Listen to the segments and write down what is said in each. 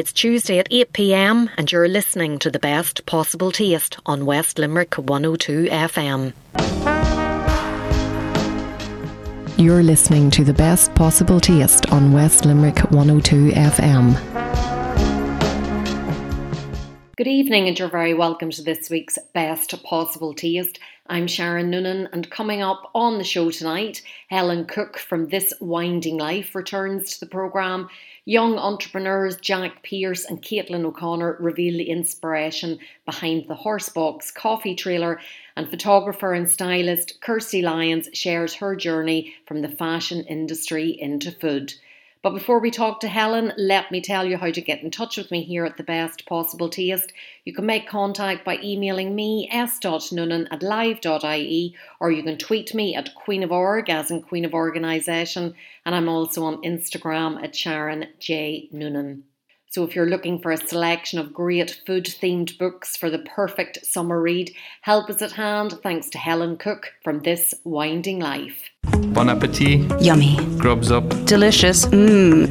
It's Tuesday at 8 pm, and you're listening to the best possible taste on West Limerick 102 FM. You're listening to the best possible taste on West Limerick 102 FM. Good evening, and you're very welcome to this week's Best Possible Taste. I'm Sharon Noonan, and coming up on the show tonight, Helen Cook from This Winding Life returns to the programme. Young entrepreneurs Jack Pierce and Caitlin O'Connor reveal the inspiration behind the Horsebox coffee trailer, and photographer and stylist Kirsty Lyons shares her journey from the fashion industry into food. But before we talk to Helen, let me tell you how to get in touch with me here at the best possible taste. You can make contact by emailing me s.noonan at live.ie or you can tweet me at Queen of Org as in Queen of Organisation and I'm also on Instagram at Sharon J. Noonan. So, if you're looking for a selection of great food themed books for the perfect summer read, help is at hand thanks to Helen Cook from This Winding Life. Bon appetit. Yummy. Grubs up. Delicious. Mmm.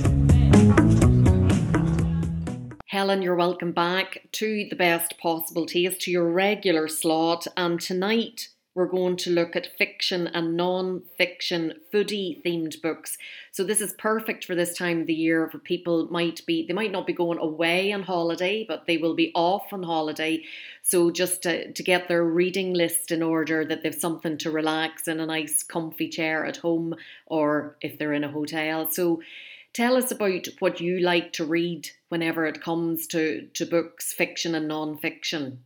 Helen, you're welcome back to the best possible taste, to your regular slot. And tonight, we're going to look at fiction and non fiction foodie themed books. So, this is perfect for this time of the year for people might be, they might not be going away on holiday, but they will be off on holiday. So, just to, to get their reading list in order, that they've something to relax in a nice, comfy chair at home or if they're in a hotel. So, tell us about what you like to read whenever it comes to, to books, fiction and non fiction.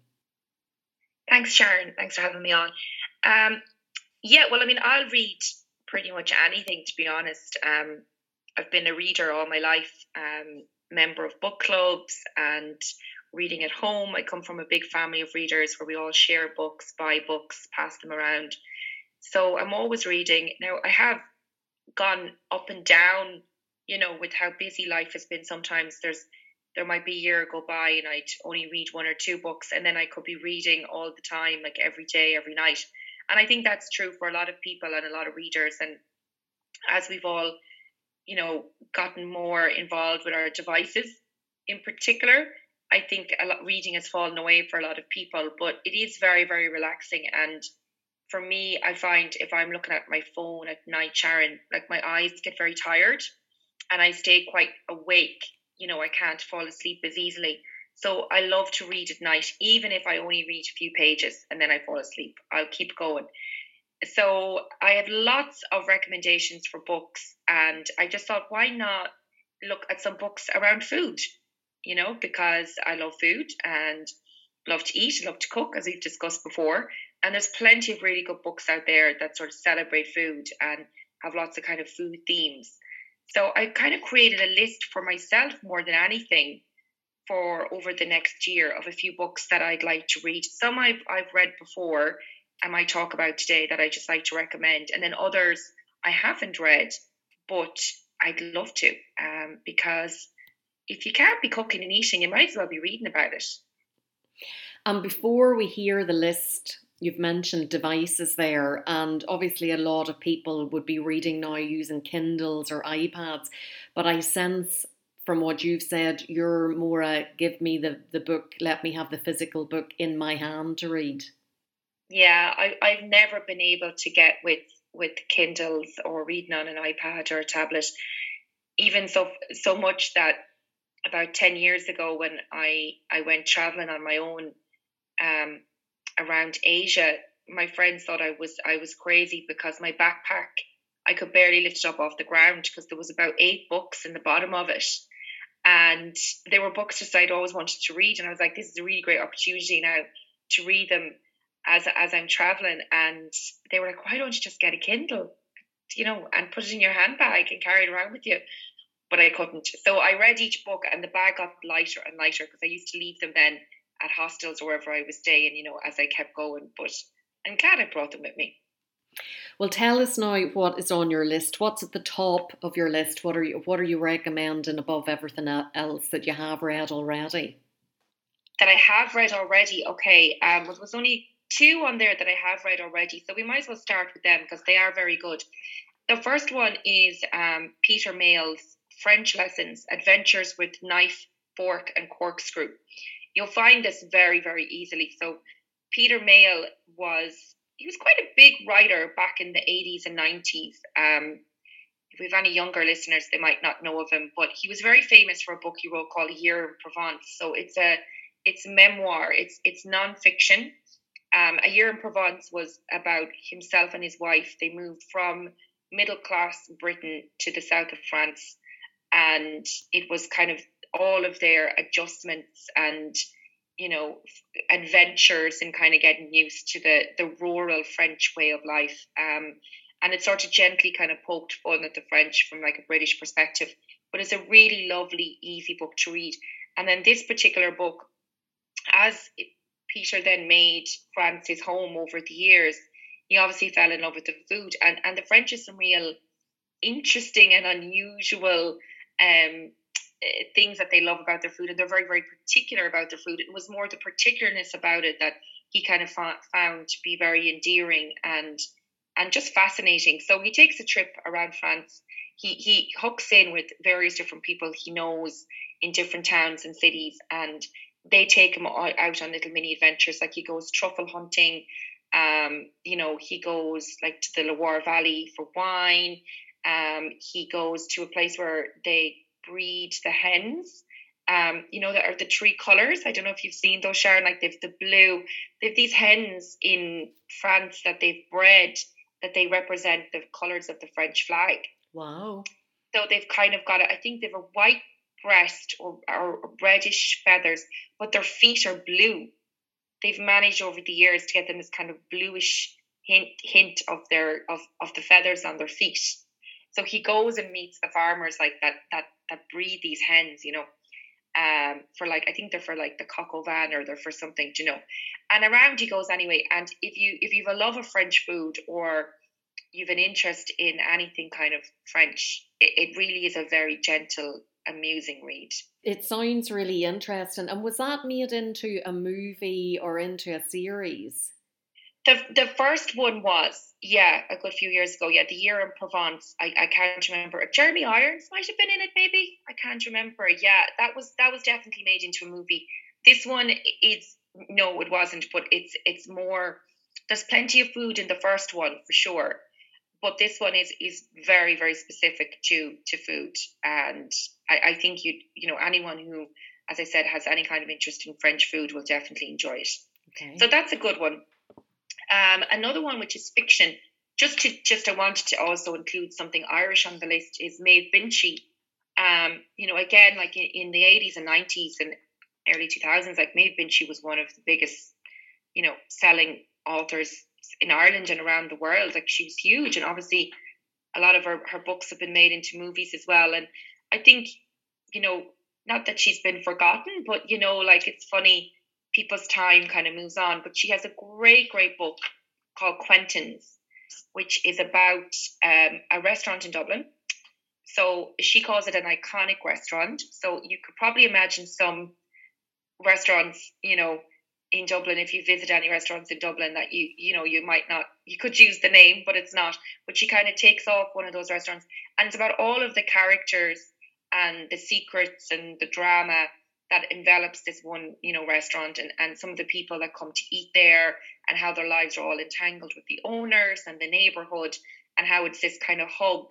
Thanks, Sharon. Thanks for having me on. Um, yeah, well, I mean, I'll read pretty much anything, to be honest. Um, I've been a reader all my life, um, member of book clubs and reading at home. I come from a big family of readers where we all share books, buy books, pass them around. So I'm always reading. Now, I have gone up and down, you know, with how busy life has been. Sometimes there's there might be a year go by and I'd only read one or two books, and then I could be reading all the time, like every day, every night. And I think that's true for a lot of people and a lot of readers. And as we've all, you know, gotten more involved with our devices in particular, I think a lot reading has fallen away for a lot of people, but it is very, very relaxing. And for me, I find if I'm looking at my phone at night, Sharon, like my eyes get very tired and I stay quite awake. You know, I can't fall asleep as easily. So I love to read at night, even if I only read a few pages and then I fall asleep. I'll keep going. So I have lots of recommendations for books, and I just thought, why not look at some books around food? You know, because I love food and love to eat, love to cook, as we've discussed before. And there's plenty of really good books out there that sort of celebrate food and have lots of kind of food themes. So I kind of created a list for myself more than anything for over the next year of a few books that I'd like to read. Some I've I've read before and I talk about today that I just like to recommend, and then others I haven't read, but I'd love to um, because if you can't be cooking and eating, you might as well be reading about it. And before we hear the list, you've mentioned devices there, and obviously a lot of people would be reading now using Kindles or iPads, but I sense from what you've said, you're more a give me the, the book, let me have the physical book in my hand to read. Yeah, I, I've never been able to get with with Kindles or reading on an iPad or a tablet. Even so so much that about ten years ago when I, I went traveling on my own um, around Asia, my friends thought I was I was crazy because my backpack I could barely lift it up off the ground because there was about eight books in the bottom of it and they were books just I'd always wanted to read, and I was like, this is a really great opportunity now to read them as as I'm traveling. And they were like, why don't you just get a Kindle, you know, and put it in your handbag and carry it around with you? But I couldn't. So I read each book, and the bag got lighter and lighter because I used to leave them then at hostels or wherever I was staying, you know, as I kept going. But I'm glad I brought them with me. Well, tell us now what is on your list. What's at the top of your list? What are you What are you recommending above everything else that you have read already? That I have read already. Okay, um, well, there was only two on there that I have read already, so we might as well start with them because they are very good. The first one is um, Peter Mayle's French Lessons: Adventures with Knife, fork, and corkscrew. You'll find this very, very easily. So Peter Mayle was he was quite a big writer back in the 80s and 90s. Um, if we have any younger listeners, they might not know of him, but he was very famous for a book he wrote called A Year in Provence. So it's a it's memoir. It's it's nonfiction. Um, a Year in Provence was about himself and his wife. They moved from middle class Britain to the south of France, and it was kind of all of their adjustments and you know adventures and kind of getting used to the the rural French way of life. Um, and it sort of gently kind of poked fun at the French from like a British perspective. But it's a really lovely, easy book to read. And then this particular book, as Peter then made France his home over the years, he obviously fell in love with the food. And and the French is some real interesting and unusual um things that they love about their food and they're very very particular about their food it was more the particularness about it that he kind of found to be very endearing and and just fascinating. So he takes a trip around France. He he hooks in with various different people he knows in different towns and cities, and they take him out on little mini adventures. Like he goes truffle hunting. Um, you know, he goes like to the Loire Valley for wine. Um, he goes to a place where they breed the hens. Um, you know, that are the three colors. I don't know if you've seen those, Sharon. Like they've the blue. They've these hens in France that they've bred that they represent the colours of the French flag. Wow. So they've kind of got, a, I think they've a white breast or, or reddish feathers, but their feet are blue. They've managed over the years to get them this kind of bluish hint hint of their of, of the feathers on their feet. So he goes and meets the farmers like that that that breed these hens, you know, um, for like I think they're for like the coq au vin or they're for something, you know. And around he goes anyway. And if you if you've a love of French food or you've an interest in anything kind of French, it, it really is a very gentle, amusing read. It sounds really interesting. And was that made into a movie or into a series? The the first one was, yeah, a good few years ago. Yeah, the year in Provence. I, I can't remember. Jeremy Irons might have been in it, maybe. I can't remember. Yeah, that was that was definitely made into a movie. This one is no, it wasn't, but it's it's more there's plenty of food in the first one for sure. But this one is is very, very specific to to food. And I, I think you you know, anyone who, as I said, has any kind of interest in French food will definitely enjoy it. Okay. So that's a good one. Um, another one which is fiction, just to just I wanted to also include something Irish on the list is Maeve Binchy. Um, you know, again, like in, in the 80s and 90s and early 2000s, like Maeve Binchy was one of the biggest, you know, selling authors in Ireland and around the world. Like she was huge, and obviously, a lot of her, her books have been made into movies as well. And I think, you know, not that she's been forgotten, but you know, like it's funny people's time kind of moves on. But she has a great, great book called Quentin's, which is about um, a restaurant in Dublin. So she calls it an iconic restaurant. So you could probably imagine some restaurants, you know, in Dublin, if you visit any restaurants in Dublin that you, you know, you might not, you could use the name, but it's not. But she kind of takes off one of those restaurants and it's about all of the characters and the secrets and the drama that envelops this one, you know, restaurant and, and some of the people that come to eat there and how their lives are all entangled with the owners and the neighborhood and how it's this kind of hub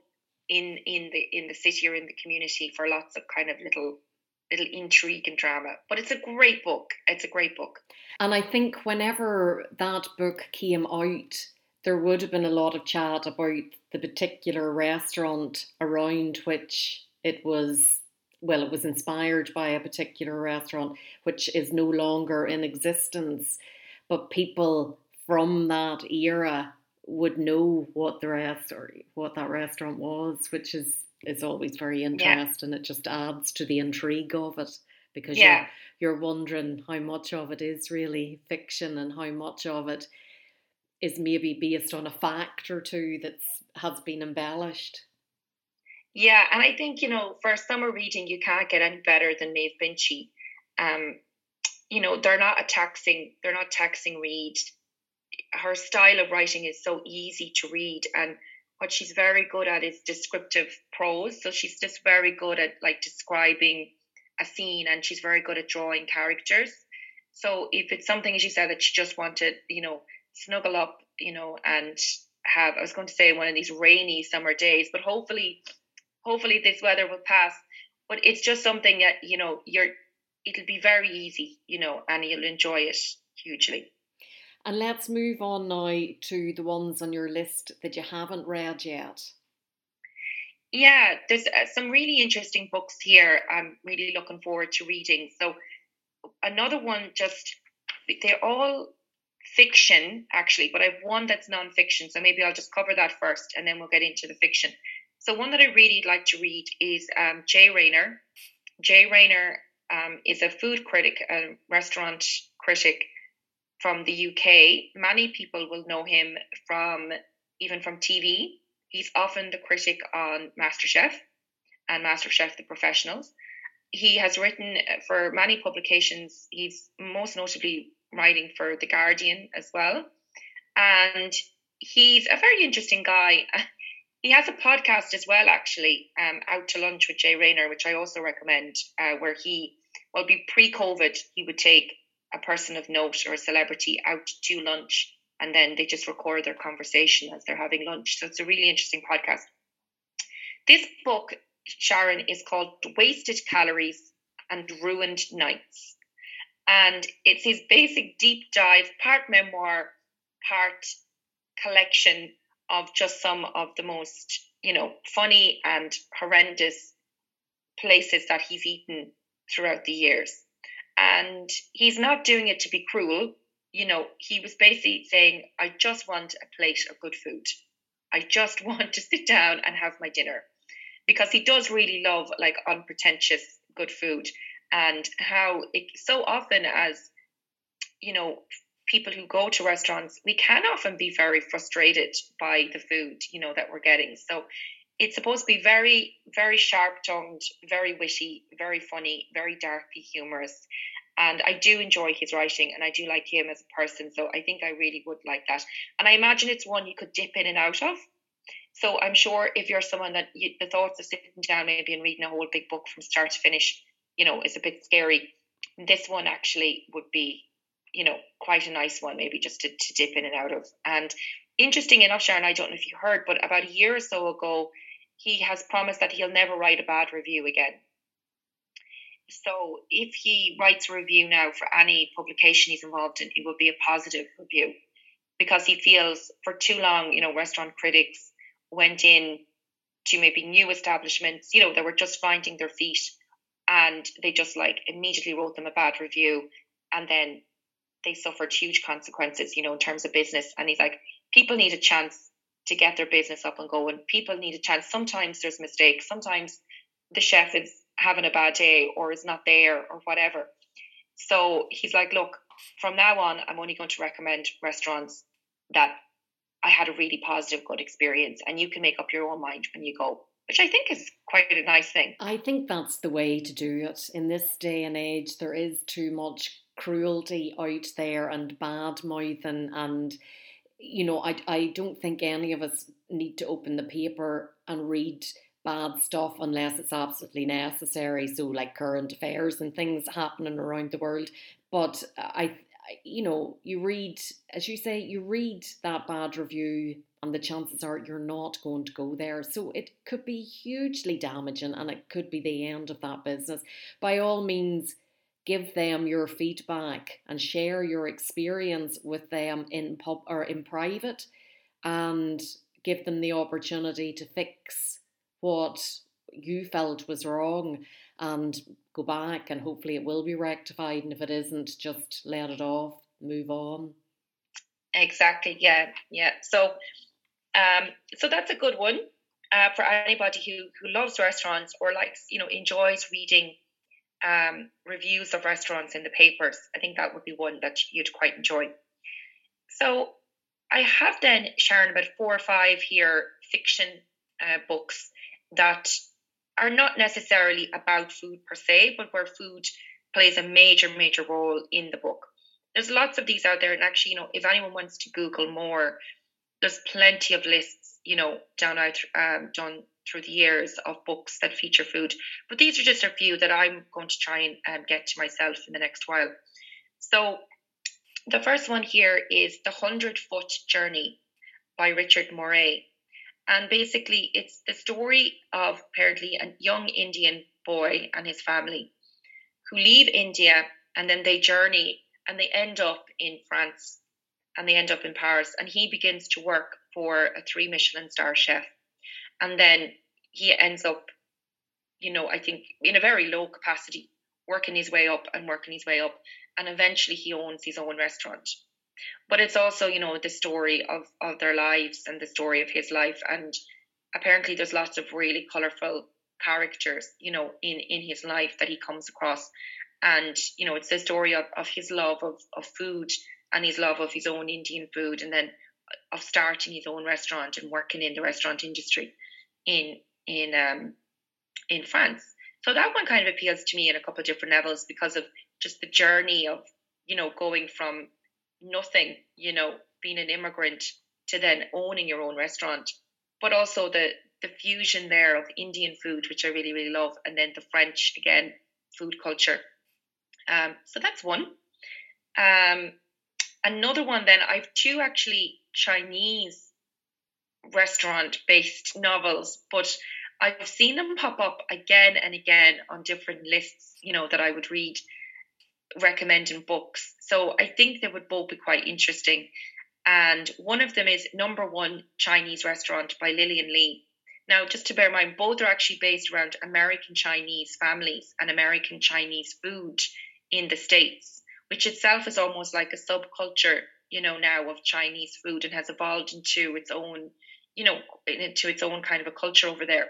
in in the in the city or in the community for lots of kind of little little intrigue and drama. But it's a great book. It's a great book. And I think whenever that book came out, there would have been a lot of chat about the particular restaurant around which it was well, it was inspired by a particular restaurant which is no longer in existence, but people from that era would know what the rest or what that restaurant was, which is is always very interesting. Yeah. It just adds to the intrigue of it because yeah. you're, you're wondering how much of it is really fiction and how much of it is maybe based on a fact or two that has been embellished. Yeah, and I think you know for a summer reading, you can't get any better than Maeve Binchy. Um, you know they're not a taxing, they're not taxing read. Her style of writing is so easy to read, and what she's very good at is descriptive prose. So she's just very good at like describing a scene and she's very good at drawing characters. So if it's something, as you said, that she just wanted, you know, snuggle up, you know, and have, I was going to say one of these rainy summer days, but hopefully, hopefully this weather will pass. But it's just something that, you know, you're, it'll be very easy, you know, and you'll enjoy it hugely. And let's move on now to the ones on your list that you haven't read yet. Yeah, there's uh, some really interesting books here. I'm really looking forward to reading. So, another one, just they're all fiction actually, but I've one that's non-fiction. So maybe I'll just cover that first, and then we'll get into the fiction. So one that I really like to read is um, Jay Rayner. Jay Rayner um, is a food critic, a restaurant critic from the UK. Many people will know him from even from TV. He's often the critic on MasterChef and MasterChef the Professionals. He has written for many publications. He's most notably writing for The Guardian as well. And he's a very interesting guy. He has a podcast as well, actually, um, Out to Lunch with Jay Rayner, which I also recommend, uh, where he, well, be pre COVID, he would take a person of note or a celebrity out to lunch and then they just record their conversation as they're having lunch. So it's a really interesting podcast. This book, Sharon, is called Wasted Calories and Ruined Nights. And it's his basic deep dive, part memoir, part collection of just some of the most, you know, funny and horrendous places that he's eaten throughout the years. And he's not doing it to be cruel. You know, he was basically saying, I just want a plate of good food. I just want to sit down and have my dinner. Because he does really love like unpretentious good food and how it so often as you know people who go to restaurants we can often be very frustrated by the food you know that we're getting so it's supposed to be very very sharp tongued very witty very funny very darkly humorous and I do enjoy his writing and I do like him as a person. So I think I really would like that. And I imagine it's one you could dip in and out of. So I'm sure if you're someone that you, the thoughts of sitting down maybe and reading a whole big book from start to finish, you know, is a bit scary. This one actually would be, you know, quite a nice one, maybe just to, to dip in and out of. And interesting enough, Sharon, I don't know if you heard, but about a year or so ago, he has promised that he'll never write a bad review again. So if he writes a review now for any publication he's involved in, it will be a positive review because he feels for too long, you know, restaurant critics went in to maybe new establishments, you know, that were just finding their feet and they just like immediately wrote them a bad review and then they suffered huge consequences, you know, in terms of business. And he's like, people need a chance to get their business up and going. People need a chance. Sometimes there's mistakes. Sometimes the chef is having a bad day or is not there or whatever. So he's like, look, from now on, I'm only going to recommend restaurants that I had a really positive, good experience, and you can make up your own mind when you go, which I think is quite a nice thing. I think that's the way to do it. In this day and age, there is too much cruelty out there and bad mouthing and you know, I, I don't think any of us need to open the paper and read bad stuff unless it's absolutely necessary. So, like current affairs and things happening around the world. But I, you know, you read, as you say, you read that bad review, and the chances are you're not going to go there. So, it could be hugely damaging and it could be the end of that business. By all means, give them your feedback and share your experience with them in pub or in private and give them the opportunity to fix what you felt was wrong and go back and hopefully it will be rectified and if it isn't just let it off move on. Exactly yeah yeah. So um so that's a good one uh, for anybody who who loves restaurants or likes you know enjoys reading um, reviews of restaurants in the papers i think that would be one that you'd quite enjoy so i have then sharon about four or five here fiction uh, books that are not necessarily about food per se, but where food plays a major, major role in the book. There's lots of these out there, and actually, you know, if anyone wants to Google more, there's plenty of lists, you know, done out um, through the years of books that feature food. But these are just a few that I'm going to try and um, get to myself in the next while. So the first one here is The Hundred Foot Journey by Richard Morais. And basically, it's the story of apparently a young Indian boy and his family who leave India and then they journey and they end up in France and they end up in Paris. And he begins to work for a three Michelin star chef. And then he ends up, you know, I think in a very low capacity, working his way up and working his way up. And eventually he owns his own restaurant. But it's also, you know, the story of, of their lives and the story of his life. And apparently there's lots of really colourful characters, you know, in, in his life that he comes across. And, you know, it's the story of, of his love of, of food and his love of his own Indian food and then of starting his own restaurant and working in the restaurant industry in in um in France. So that one kind of appeals to me in a couple of different levels because of just the journey of, you know, going from nothing, you know, being an immigrant to then owning your own restaurant, but also the the fusion there of Indian food, which I really really love, and then the French again food culture. Um, so that's one. Um, another one then I've two actually Chinese restaurant based novels, but I've seen them pop up again and again on different lists, you know, that I would read recommending books. So I think they would both be quite interesting. And one of them is Number One Chinese Restaurant by Lillian Li. Now, just to bear in mind, both are actually based around American Chinese families and American Chinese food in the States, which itself is almost like a subculture, you know, now of Chinese food and has evolved into its own, you know, into its own kind of a culture over there.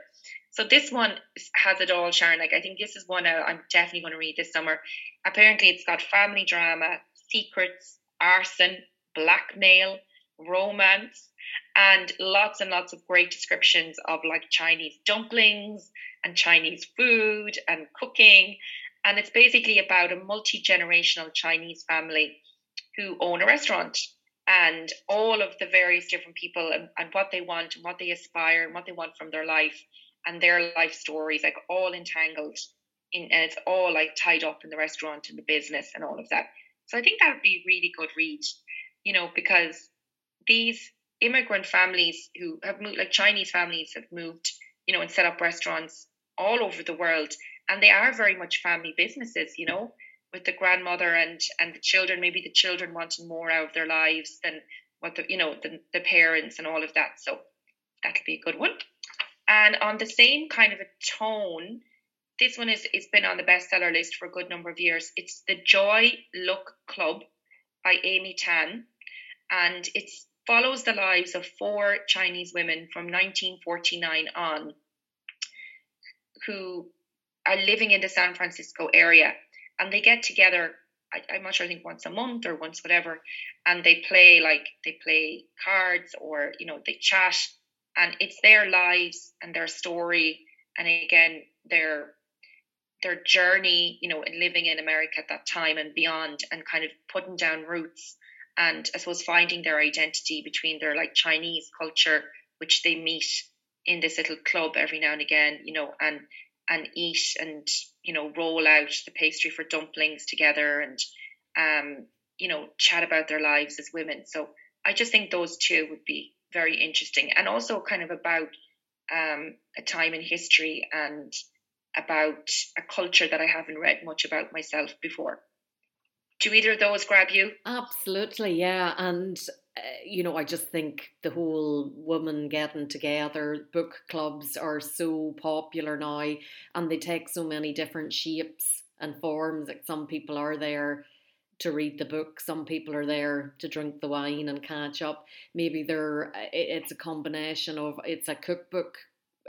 So this one has it all, Sharon. Like I think this is one I'm definitely going to read this summer. Apparently, it's got family drama, secrets, arson, blackmail, romance, and lots and lots of great descriptions of like Chinese dumplings and Chinese food and cooking. And it's basically about a multi generational Chinese family who own a restaurant and all of the various different people and, and what they want and what they aspire and what they want from their life and their life stories like all entangled in and it's all like tied up in the restaurant and the business and all of that. So i think that would be really good read you know because these immigrant families who have moved like chinese families have moved you know and set up restaurants all over the world and they are very much family businesses you know with the grandmother and and the children maybe the children wanting more out of their lives than what the you know the, the parents and all of that. So that'll be a good one. And on the same kind of a tone, this one is it's been on the bestseller list for a good number of years. It's the Joy Luck Club by Amy Tan, and it follows the lives of four Chinese women from 1949 on who are living in the San Francisco area, and they get together. I, am not sure. I think once a month or once whatever, and they play like they play cards or you know they chat and it's their lives and their story and again their their journey you know in living in america at that time and beyond and kind of putting down roots and i suppose finding their identity between their like chinese culture which they meet in this little club every now and again you know and and eat and you know roll out the pastry for dumplings together and um you know chat about their lives as women so i just think those two would be very interesting and also kind of about um, a time in history and about a culture that I haven't read much about myself before. Do either of those grab you? Absolutely, yeah. And, uh, you know, I just think the whole woman getting together, book clubs are so popular now and they take so many different shapes and forms. Like some people are there to read the book. Some people are there to drink the wine and catch up. Maybe they're it's a combination of it's a cookbook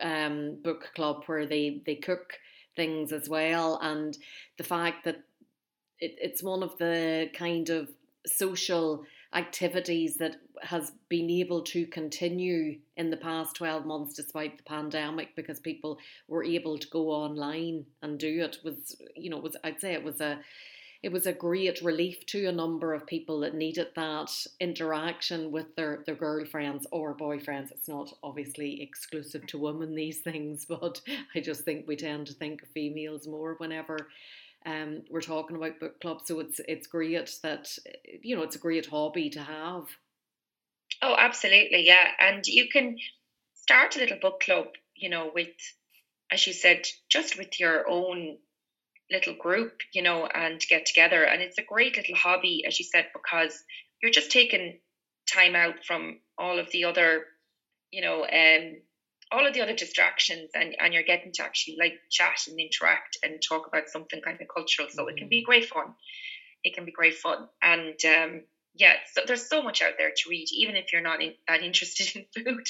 um, book club where they they cook things as well, and the fact that it, it's one of the kind of social activities that has been able to continue in the past 12 months despite the pandemic because people were able to go online and do it was you know was I'd say it was a it was a great relief to a number of people that needed that interaction with their, their girlfriends or boyfriends. It's not obviously exclusive to women, these things, but I just think we tend to think of females more whenever um, we're talking about book clubs. So it's it's great that you know it's a great hobby to have. Oh, absolutely, yeah. And you can start a little book club, you know, with as you said, just with your own little group, you know, and get together. And it's a great little hobby, as you said, because you're just taking time out from all of the other, you know, um, all of the other distractions and, and you're getting to actually like chat and interact and talk about something kind of cultural. So mm-hmm. it can be mm-hmm. great fun. It can be great fun. And um, yeah, so there's so much out there to read, even if you're not in, that interested in food.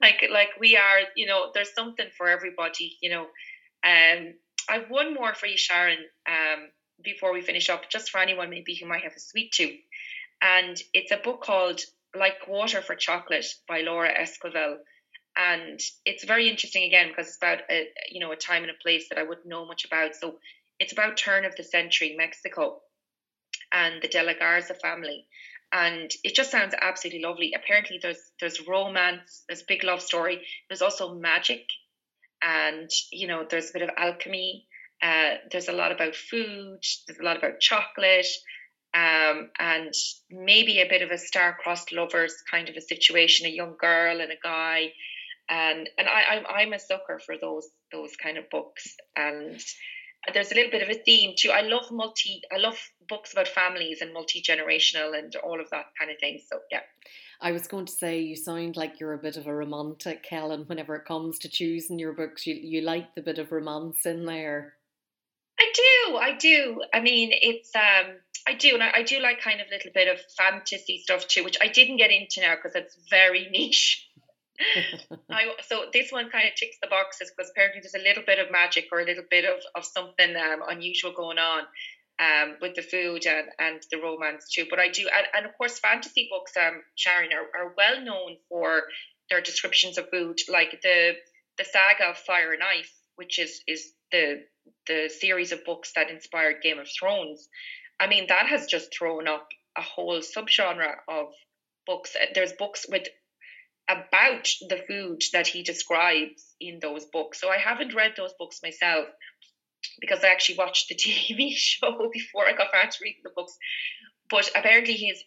like like we are, you know, there's something for everybody, you know. Um, I've one more for you, Sharon, um, before we finish up, just for anyone maybe who might have a sweet tooth. And it's a book called Like Water for Chocolate by Laura Esquivel. And it's very interesting again because it's about a you know a time and a place that I wouldn't know much about. So it's about turn of the century Mexico and the De la Garza family. And it just sounds absolutely lovely. Apparently there's there's romance, there's big love story, there's also magic and you know there's a bit of alchemy uh, there's a lot about food there's a lot about chocolate um, and maybe a bit of a star-crossed lovers kind of a situation a young girl and a guy and and I, I'm, I'm a sucker for those those kind of books and there's a little bit of a theme too i love multi i love books about families and multi-generational and all of that kind of thing so yeah I was going to say you sound like you're a bit of a romantic, Helen. Whenever it comes to choosing your books, you you like the bit of romance in there. I do, I do. I mean, it's um, I do, and I, I do like kind of little bit of fantasy stuff too, which I didn't get into now because it's very niche. I, so this one kind of ticks the boxes because apparently there's a little bit of magic or a little bit of, of something um, unusual going on um, with the food and, and the romance too. But I do, and, and of course, fantasy books, um, Sharon, are, are well known for their descriptions of food, like the the saga of Fire and Ice, which is is the the series of books that inspired Game of Thrones. I mean, that has just thrown up a whole subgenre of books. There's books with about the food that he describes in those books. So I haven't read those books myself, because I actually watched the TV show before I got around to reading the books. But apparently, has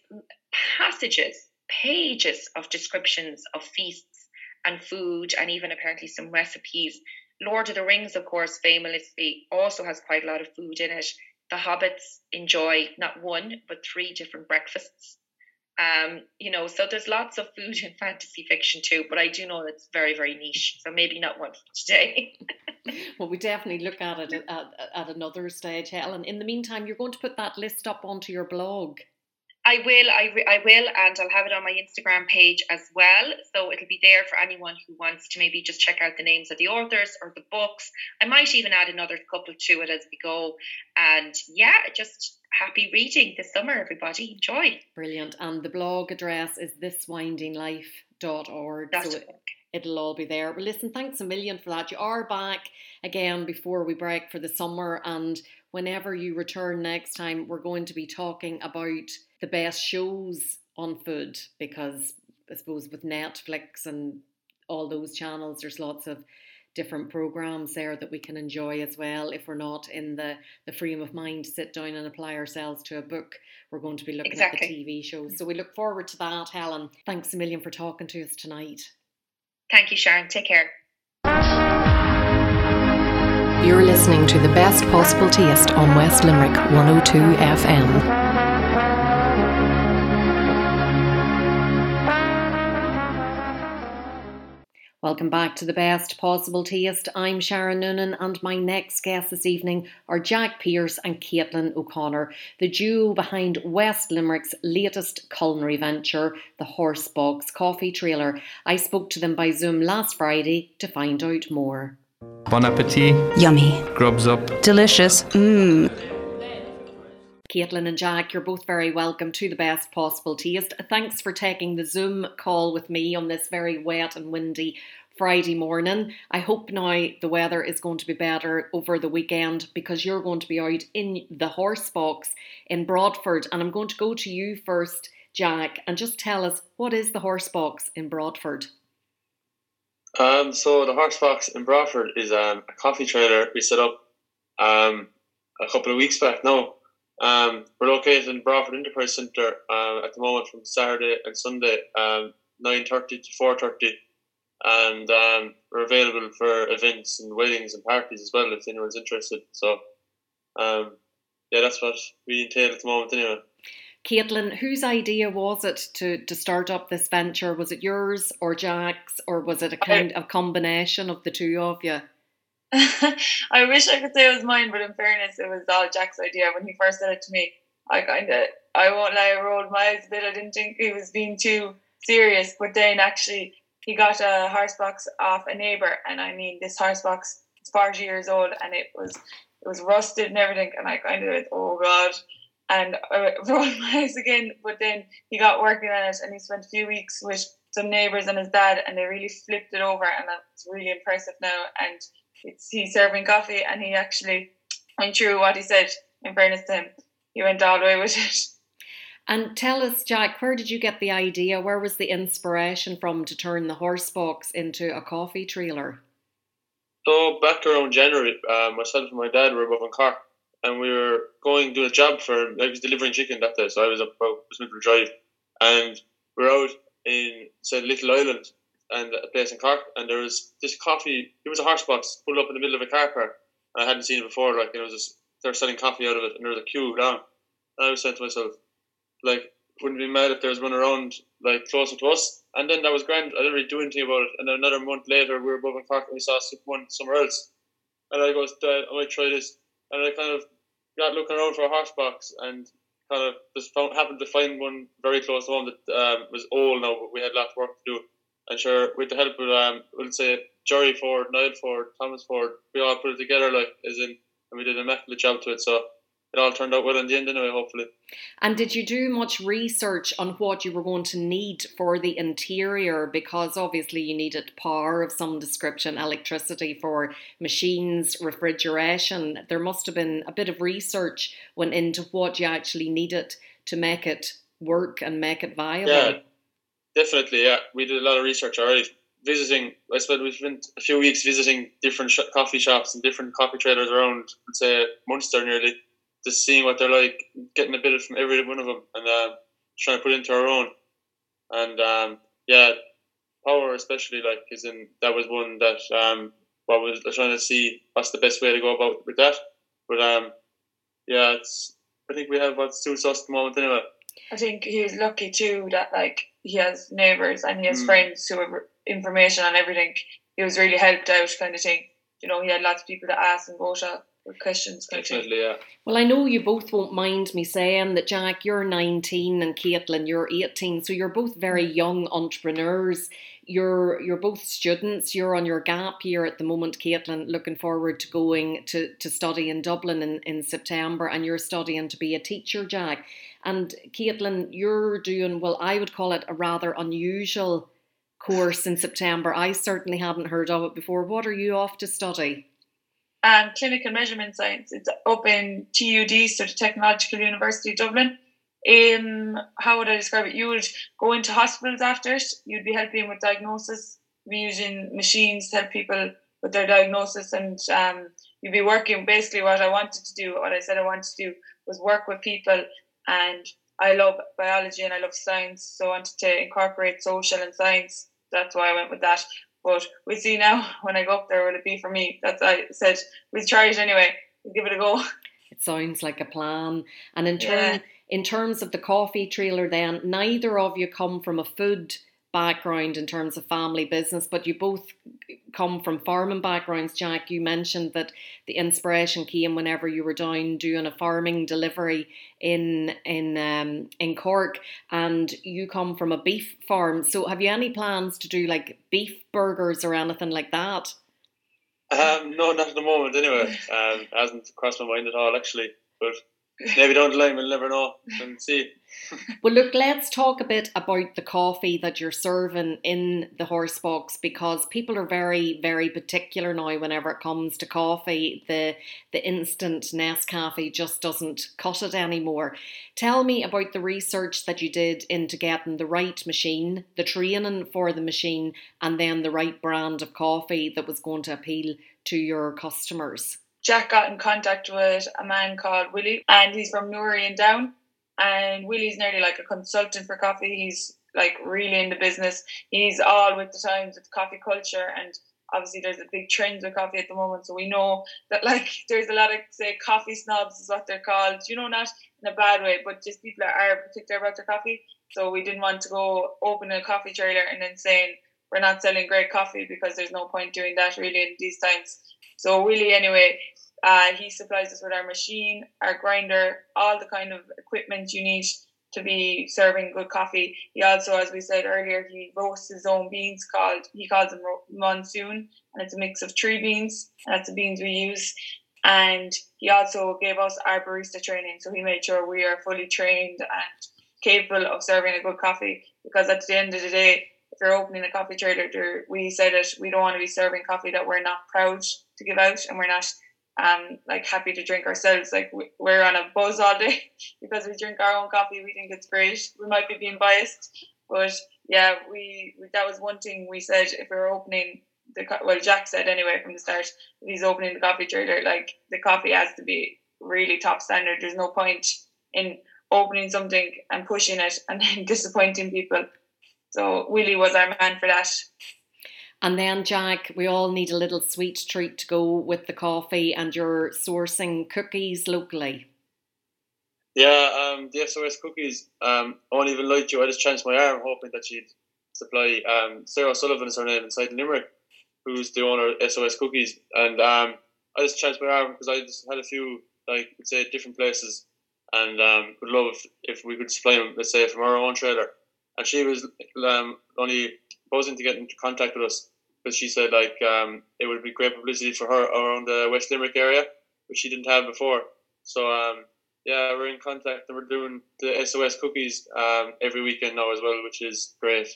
passages, pages of descriptions of feasts and food, and even apparently some recipes. Lord of the Rings, of course, famously also has quite a lot of food in it. The hobbits enjoy not one, but three different breakfasts. Um, you know, so there's lots of food in fantasy fiction too, but I do know it's very, very niche. So maybe not one for today. well, we definitely look at it at, at another stage, Helen. In the meantime, you're going to put that list up onto your blog. I will, I, I will, and I'll have it on my Instagram page as well. So it'll be there for anyone who wants to maybe just check out the names of the authors or the books. I might even add another couple to it as we go. And yeah, just happy reading this summer, everybody. Enjoy. Brilliant. And the blog address is thiswindinglife.org. That's so it, it'll all be there. Well, listen, thanks a million for that. You are back again before we break for the summer, and whenever you return next time, we're going to be talking about the best shows on food because I suppose with Netflix and all those channels, there's lots of different programs there that we can enjoy as well. If we're not in the, the frame of mind to sit down and apply ourselves to a book, we're going to be looking exactly. at the TV shows. So we look forward to that, Helen. Thanks a million for talking to us tonight. Thank you, Sharon. Take care. You're listening to the best possible taste on West Limerick 102 FM. Welcome back to the best possible taste. I'm Sharon Noonan, and my next guests this evening are Jack Pierce and Caitlin O'Connor, the duo behind West Limerick's latest culinary venture, the Horse Box Coffee Trailer. I spoke to them by Zoom last Friday to find out more. Bon appetit. Yummy. Grubs up. Delicious. Mmm. Caitlin and Jack, you're both very welcome to the best possible taste. Thanks for taking the Zoom call with me on this very wet and windy Friday morning. I hope now the weather is going to be better over the weekend because you're going to be out in the horse box in Broadford. And I'm going to go to you first, Jack, and just tell us what is the horse box in Broadford? Um, so the horse box in Broadford is um, a coffee trailer we set up um, a couple of weeks back now. Um, we're located in Broadford Enterprise Centre uh, at the moment from Saturday and Sunday, um, 9.30 to 4.30 and um, we're available for events and weddings and parties as well if anyone's interested. So, um, yeah, that's what we entail at the moment anyway. Caitlin, whose idea was it to, to start up this venture? Was it yours or Jack's, or was it a kind of combination of the two of you? I wish I could say it was mine, but in fairness, it was all Jack's idea when he first said it to me. I kind of, I won't lie, I rolled my eyes a bit. I didn't think he was being too serious, but then actually he got a horse box off a neighbor, and I mean this horse box is forty years old, and it was it was rusted and everything, and I kind of went, oh god, and I rolled my eyes again. But then he got working on it, and he spent a few weeks with some neighbors and his dad, and they really flipped it over, and that's really impressive now. And he's serving coffee, and he actually went through what he said. In fairness to him, he went all the way with it. And tell us, Jack, where did you get the idea? Where was the inspiration from to turn the horse box into a coffee trailer? So back around January, uh, myself and my dad were above in car and we were going to do a job for. I was delivering chicken that day, so I was up about Westminster Drive, and we are out in say Little Island and a place in Cork, and there was this coffee. It was a horse box pulled up in the middle of a car park. And I hadn't seen it before. Like it was, just, they were selling coffee out of it, and there was a queue down. And I was saying to myself, like wouldn't be mad if there was one around like closer to us. And then that was grand. I didn't really do anything about it. And then another month later, we were above in Cork and we saw one somewhere else. And I goes, I might try this. And I kind of got looking around for a horse box and kind of just found, happened to find one very close to home that um, was old now, but we had lots of work to do. And sure, with the help of, um, we'll say, Jerry Ford, Niall Ford, Thomas Ford, we all put it together, like, as in, and we did a immaculate job to it. So it all turned out well in the end anyway, hopefully. And did you do much research on what you were going to need for the interior? Because obviously you needed power of some description, electricity for machines, refrigeration. There must have been a bit of research went into what you actually needed to make it work and make it viable. Yeah, definitely. Yeah, we did a lot of research already. Visiting, I spent we spent a few weeks visiting different sh- coffee shops and different coffee traders around, say Munster nearly just seeing what they're like, getting a bit from every one of them, and uh, trying to put into our own. And um, yeah, power especially like is in that was one that um, what was trying to see what's the best way to go about with that. But um, yeah, it's I think we have what suits us at the moment anyway. I think he was lucky too that like he has neighbours and he has mm. friends who have information on everything. He was really helped out, kind of thing. You know, he had lots of people to ask and go to with questions. Definitely, yeah. Well, I know you both won't mind me saying that, Jack, you're 19 and Caitlin, you're 18, so you're both very mm. young entrepreneurs. You're you're both students. You're on your gap year at the moment, Caitlin. Looking forward to going to, to study in Dublin in, in September, and you're studying to be a teacher, Jack. And Caitlin, you're doing well. I would call it a rather unusual course in September. I certainly hadn't heard of it before. What are you off to study? and clinical measurement science. It's up in TUD, so the Technological University of Dublin. Um, how would I describe it? You would go into hospitals after it. You'd be helping with diagnosis, be using machines to help people with their diagnosis, and um, you'd be working. Basically, what I wanted to do, what I said I wanted to do, was work with people. And I love biology and I love science, so I wanted to incorporate social and science. That's why I went with that. But we see now when I go up there, will it be for me? That's I said we'll try it anyway. We'll give it a go. It sounds like a plan. And in turn, yeah. in terms of the coffee trailer, then neither of you come from a food background in terms of family business, but you both come from farming backgrounds. Jack, you mentioned that the inspiration came whenever you were down doing a farming delivery in in um, in Cork, and you come from a beef farm. So, have you any plans to do like beef burgers or anything like that? Um, no, not at the moment. Anyway, um, hasn't crossed my mind at all actually. But maybe down the line we'll never know and see. Well, look, let's talk a bit about the coffee that you're serving in the horse box because people are very, very particular now whenever it comes to coffee. The the instant Nescafe just doesn't cut it anymore. Tell me about the research that you did into getting the right machine, the training for the machine, and then the right brand of coffee that was going to appeal to your customers. Jack got in contact with a man called Willie, and he's from Newry and Down. And Willie's nearly like a consultant for coffee. He's like really in the business. He's all with the times with coffee culture, and obviously there's a big trend with coffee at the moment. So we know that like there's a lot of say coffee snobs is what they're called. You know, not in a bad way, but just people that are particular about their coffee. So we didn't want to go open a coffee trailer and then saying we're not selling great coffee because there's no point doing that really in these times. So really, anyway, uh, he supplies us with our machine, our grinder, all the kind of equipment you need to be serving good coffee. He also, as we said earlier, he roasts his own beans called he calls them monsoon, and it's a mix of tree beans. That's the beans we use. And he also gave us our barista training, so he made sure we are fully trained and capable of serving a good coffee. Because at the end of the day, if you're opening a coffee trailer, we say that we don't want to be serving coffee that we're not proud to give out and we're not um like happy to drink ourselves. Like we're on a buzz all day because we drink our own coffee. We think it's great. We might be being biased, but yeah, we that was one thing we said if we are opening the well, Jack said anyway from the start if he's opening the coffee trailer, like the coffee has to be really top standard. There's no point in opening something and pushing it and then disappointing people. So Willie was our man for that. And then, Jack, we all need a little sweet treat to go with the coffee, and you're sourcing cookies locally. Yeah, um, the SOS cookies. Um, I won't even lie to you. I just chanced my arm, hoping that she'd supply. Um, Sarah Sullivan is her name inside Limerick, who's the owner of SOS Cookies, and um, I just chanced my arm because I just had a few, like, say, different places, and um, would love if, if we could supply them, let's say, from our own trailer. And she was um, only proposing to get into contact with us because she said like um, it would be great publicity for her around the West Limerick area, which she didn't have before. So um, yeah, we're in contact and we're doing the SOS cookies um, every weekend now as well, which is great.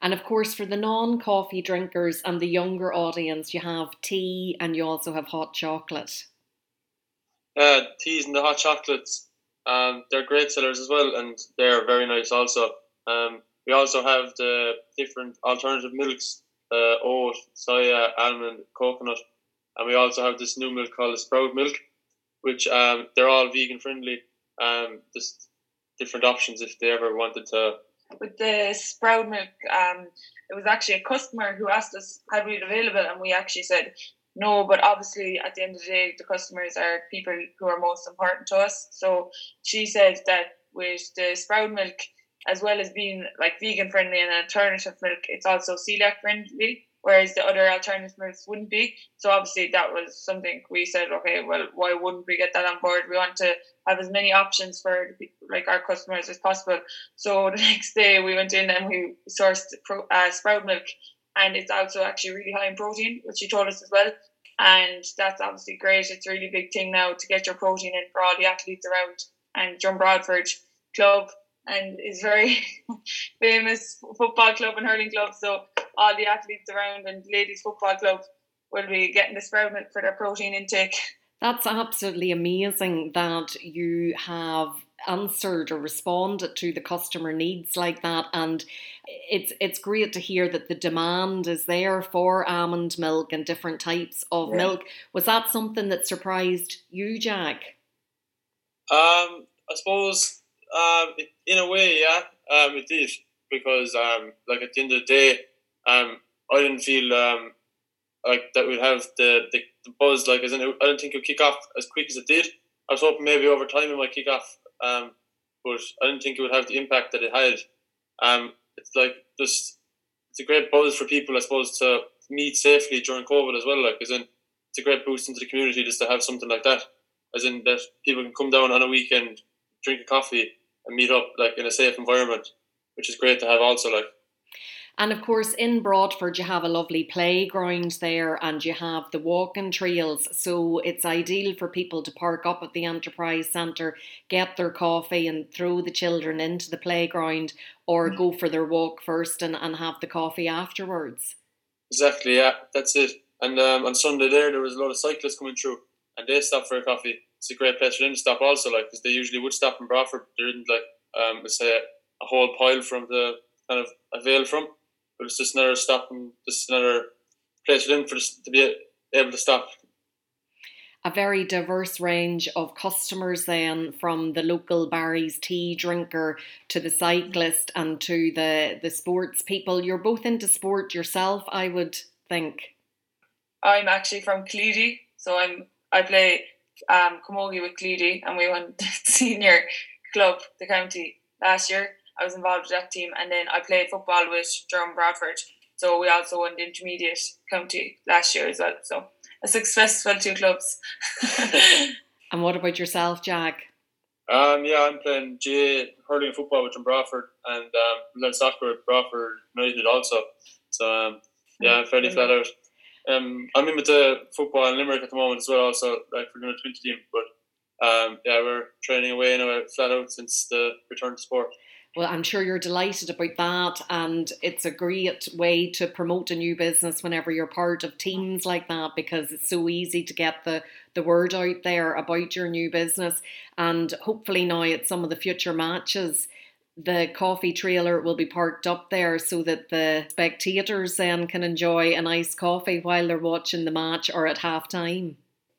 And of course, for the non coffee drinkers and the younger audience, you have tea and you also have hot chocolate. Yeah, teas and the hot chocolates, um, they're great sellers as well, and they're very nice also. Um, we also have the different alternative milks uh, oat, soya, almond, coconut, and we also have this new milk called the sprout milk, which um, they're all vegan friendly. Um, just different options if they ever wanted to. With the sprout milk, um, it was actually a customer who asked us had we it available, and we actually said no. But obviously, at the end of the day, the customers are people who are most important to us. So she said that with the sprout milk, as well as being like vegan friendly and alternative milk, it's also celiac friendly, whereas the other alternative milks wouldn't be. So obviously that was something we said, okay, well, why wouldn't we get that on board? We want to have as many options for like our customers as possible. So the next day we went in and we sourced pro, uh, sprout milk, and it's also actually really high in protein, which she told us as well. And that's obviously great. It's a really big thing now to get your protein in for all the athletes around. And Drom Broadford Club and is very famous football club and hurling club. So all the athletes around and ladies football club will be getting the sprout milk for their protein intake. That's absolutely amazing that you have answered or responded to the customer needs like that and it's it's great to hear that the demand is there for almond milk and different types of yeah. milk was that something that surprised you jack um i suppose um, in a way, yeah, um, it did because um, like at the end of the day, um, I didn't feel um, like that we'd have the, the, the buzz. Like as in, I didn't think it would kick off as quick as it did. I was hoping maybe over time it might kick off, um, but I didn't think it would have the impact that it had. Um, it's like just it's a great buzz for people, I suppose, to meet safely during COVID as well. Like as in, it's a great boost into the community just to have something like that. As in that people can come down on a weekend, drink a coffee, and meet up like in a safe environment, which is great to have also like. And of course, in Broadford, you have a lovely playground there and you have the walking trails. So it's ideal for people to park up at the Enterprise Centre, get their coffee, and throw the children into the playground or mm-hmm. go for their walk first and, and have the coffee afterwards. Exactly, yeah, that's it. And um, on Sunday there, there was a lot of cyclists coming through and they stopped for a coffee. It's a great place for them to stop also, like, because they usually would stop in Broadford. There isn't, like, um, say, a whole pile from the kind of avail from but it's just another stop and just another place for them for to be able to stop. A very diverse range of customers, then, from the local Barry's tea drinker to the cyclist and to the the sports people. You're both into sport yourself, I would think. I'm actually from Killeedy, so I'm I play um, camogie with Killeedy, and we won senior club the county last year. I was involved with that team, and then I played football with Drom Broadford. So we also won the intermediate county last year as well. So a successful two clubs. and what about yourself, Jack? Um, yeah, I'm playing J hurling football with Broadford, and um, playing soccer with Broadford United also. So um, yeah, I'm fairly flat out. Um, I'm in with the football in Limerick at the moment as well, also like for doing a twenty team. But um, yeah, we're training away now flat out since the return to sport. Well, I'm sure you're delighted about that, and it's a great way to promote a new business whenever you're part of teams like that because it's so easy to get the, the word out there about your new business. And hopefully, now at some of the future matches, the coffee trailer will be parked up there so that the spectators then can enjoy a nice coffee while they're watching the match or at half time.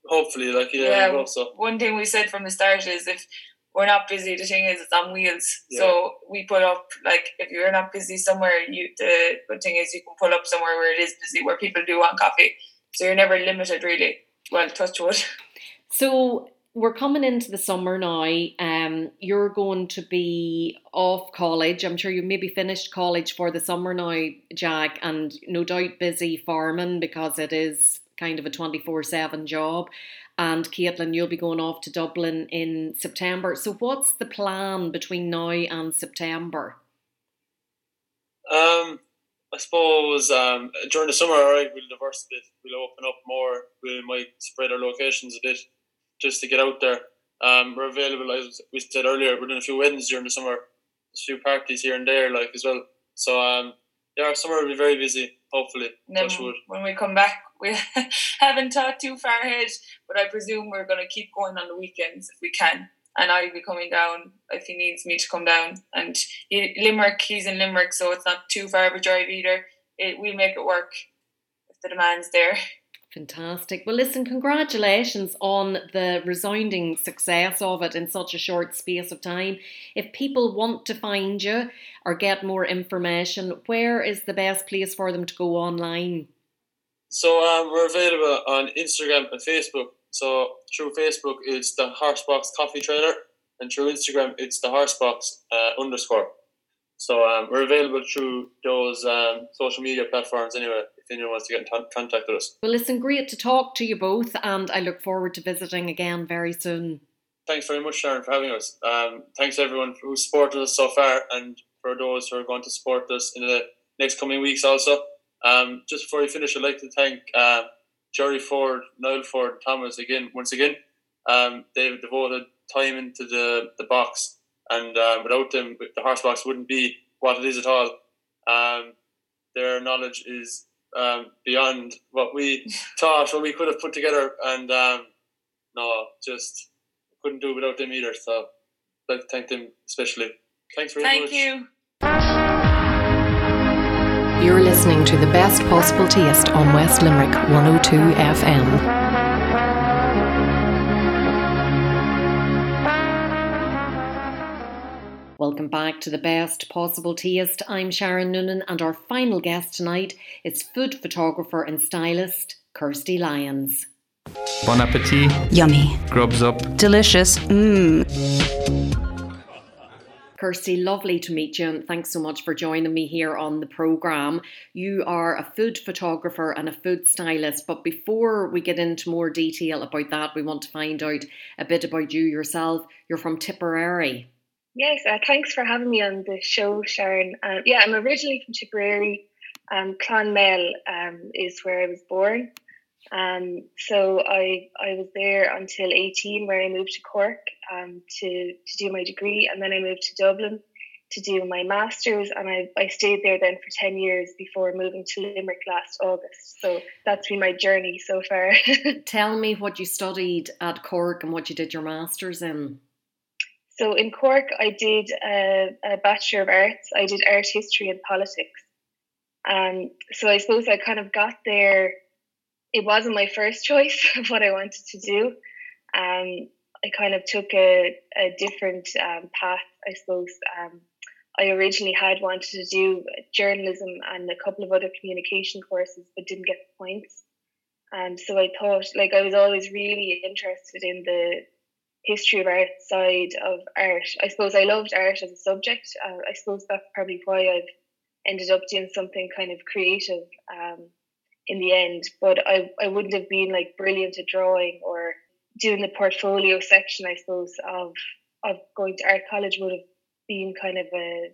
Hopefully, like yeah, yeah so. one thing we said from the start is if we're not busy. The thing is, it's on wheels. Yeah. So we put up like if you're not busy somewhere, you the good thing is you can pull up somewhere where it is busy, where people do want coffee. So you're never limited, really. Well, touch wood. So we're coming into the summer now. Um, you're going to be off college. I'm sure you maybe finished college for the summer now, Jack, and no doubt busy farming because it is kind of a 24 7 job. And Caitlin, you'll be going off to Dublin in September. So, what's the plan between now and September? Um, I suppose um, during the summer, all right, we'll bit. We'll open up more. We might spread our locations a bit just to get out there. Um, we're available, as we said earlier, we're doing a few weddings during the summer, a few parties here and there, like as well. So, um, yeah, our summer will be very busy, hopefully. when we come back, we haven't talked too far ahead, but I presume we're going to keep going on the weekends if we can. And I'll be coming down if he needs me to come down. And he, Limerick, he's in Limerick, so it's not too far of a drive either. It, we'll make it work if the demand's there. Fantastic. Well, listen, congratulations on the resounding success of it in such a short space of time. If people want to find you or get more information, where is the best place for them to go online? So um, we're available on Instagram and Facebook. So through Facebook, it's the Horsebox Coffee Trailer, and through Instagram, it's the Horsebox uh, underscore. So um, we're available through those um, social media platforms anyway. If anyone wants to get in t- contact with us. Well, listen, great to talk to you both, and I look forward to visiting again very soon. Thanks very much, Sharon, for having us. Um, thanks everyone who supported us so far, and for those who are going to support us in the next coming weeks also. Um, just before we finish, I'd like to thank uh, Jerry Ford, Niall Ford, and Thomas again, once again. Um, they've devoted time into the, the box, and uh, without them, the horse box wouldn't be what it is at all. Um, their knowledge is um, beyond what we thought, what we could have put together, and um, no, just couldn't do it without them either. So I'd like to thank them especially. Thanks very thank much. Thank you. You're listening to the best possible taste on West Limerick 102 FM. Welcome back to the best possible taste. I'm Sharon Noonan, and our final guest tonight is food photographer and stylist Kirsty Lyons. Bon appetit. Yummy. Grubs up. Delicious. Mmm. Kirsty, lovely to meet you, and thanks so much for joining me here on the programme. You are a food photographer and a food stylist, but before we get into more detail about that, we want to find out a bit about you yourself. You're from Tipperary. Yes, uh, thanks for having me on the show, Sharon. Uh, yeah, I'm originally from Tipperary. Um, Clonmel um, is where I was born. Um, so I I was there until 18, where I moved to Cork um, to to do my degree, and then I moved to Dublin to do my masters, and I, I stayed there then for 10 years before moving to Limerick last August. So that's been my journey so far. Tell me what you studied at Cork and what you did your masters in. So in Cork, I did a, a Bachelor of Arts. I did art history and politics. Um, so I suppose I kind of got there. It wasn't my first choice of what I wanted to do. Um, I kind of took a, a different um, path, I suppose. Um, I originally had wanted to do journalism and a couple of other communication courses, but didn't get the points. And so I thought, like, I was always really interested in the history of art side of art. I suppose I loved art as a subject. Uh, I suppose that's probably why I've ended up doing something kind of creative um, in the end. But I, I wouldn't have been like brilliant at drawing or doing the portfolio section, I suppose, of of going to art college would have been kind of a,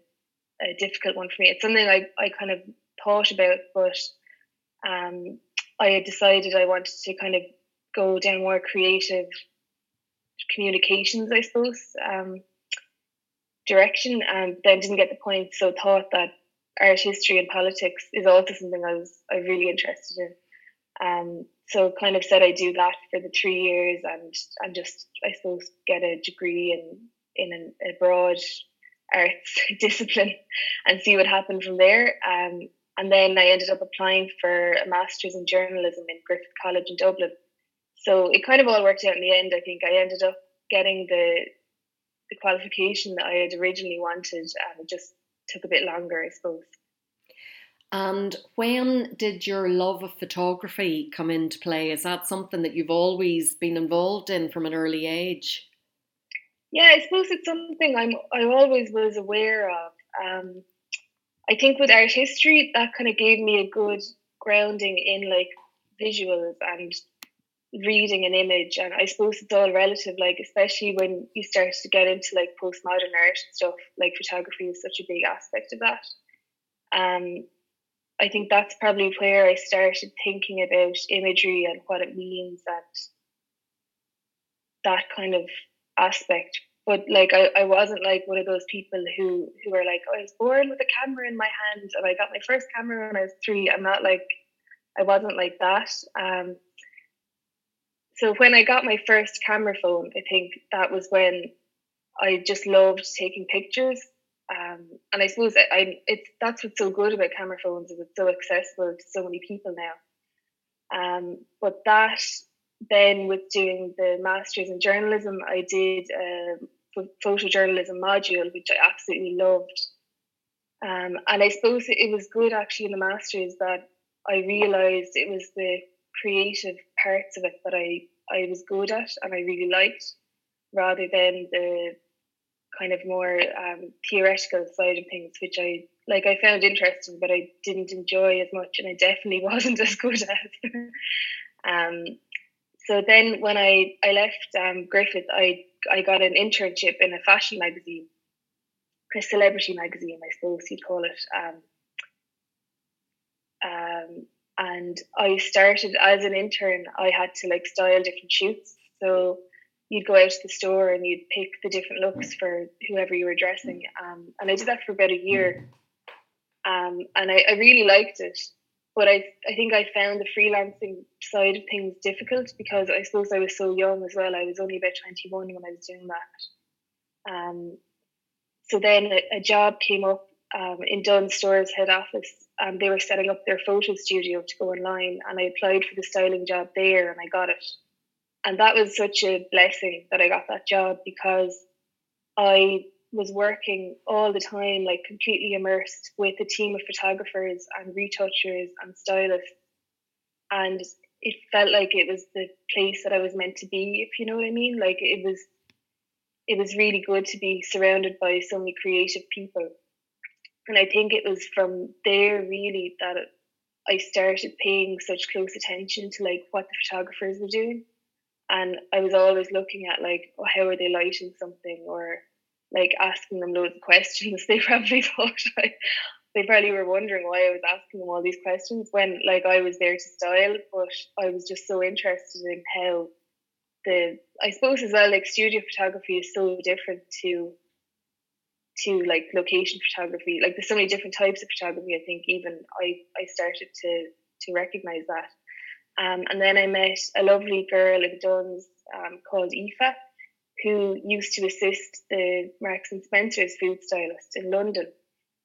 a difficult one for me. It's something I, I kind of thought about, but um, I had decided I wanted to kind of go down more creative communications, I suppose, um, direction, and then didn't get the point. So thought that art history and politics is also something I was I really interested in. Um, so kind of said I do that for the three years and and just I suppose get a degree in in an, a broad arts discipline and see what happened from there. Um, and then I ended up applying for a master's in journalism in Griffith College in Dublin. So it kind of all worked out in the end. I think I ended up getting the the qualification that I had originally wanted, and it just took a bit longer, I suppose. And when did your love of photography come into play? Is that something that you've always been involved in from an early age? Yeah, I suppose it's something I'm I always was aware of. Um, I think with art history, that kind of gave me a good grounding in like visuals and reading an image. And I suppose it's all relative, like especially when you start to get into like postmodern art stuff. Like photography is such a big aspect of that. Um, I think that's probably where I started thinking about imagery and what it means and that kind of aspect. But like I, I wasn't like one of those people who who are like, oh, I was born with a camera in my hand and I got my first camera when I was three. I'm not like I wasn't like that. Um so when I got my first camera phone, I think that was when I just loved taking pictures. Um, and I suppose I, I it's that's what's so good about camera phones is it's so accessible to so many people now. Um, but that then with doing the masters in journalism, I did a photojournalism module, which I absolutely loved. Um, and I suppose it was good actually in the masters that I realized it was the creative parts of it that I, I was good at and I really liked, rather than the kind of more um, theoretical side of things, which I like. I found interesting, but I didn't enjoy as much, and I definitely wasn't as good at. um, so then when I, I left um, Griffith, I, I got an internship in a fashion magazine, a celebrity magazine, I suppose you'd call it. Um, um, and I started as an intern, I had to like style different shoots. So you'd go out to the store and you'd pick the different looks for whoever you were dressing. Um, and I did that for about a year. Um, and I, I really liked it but I I think I found the freelancing side of things difficult because I suppose I was so young as well. I was only about twenty one when I was doing that. Um, so then a, a job came up um, in Dunnes Stores head office, and they were setting up their photo studio to go online, and I applied for the styling job there, and I got it. And that was such a blessing that I got that job because I was working all the time, like completely immersed with a team of photographers and retouchers and stylists. And it felt like it was the place that I was meant to be, if you know what I mean. Like it was it was really good to be surrounded by so many creative people. And I think it was from there really that it, I started paying such close attention to like what the photographers were doing. And I was always looking at like, oh, how are they lighting something or like asking them loads of questions. They probably thought I, they probably were wondering why I was asking them all these questions when like I was there to style, but I was just so interested in how the I suppose as well like studio photography is so different to to like location photography. Like there's so many different types of photography. I think even I I started to to recognize that. Um, and then I met a lovely girl in Dunnes um, called Aoife, who used to assist the Marks and Spencer's food stylist in London.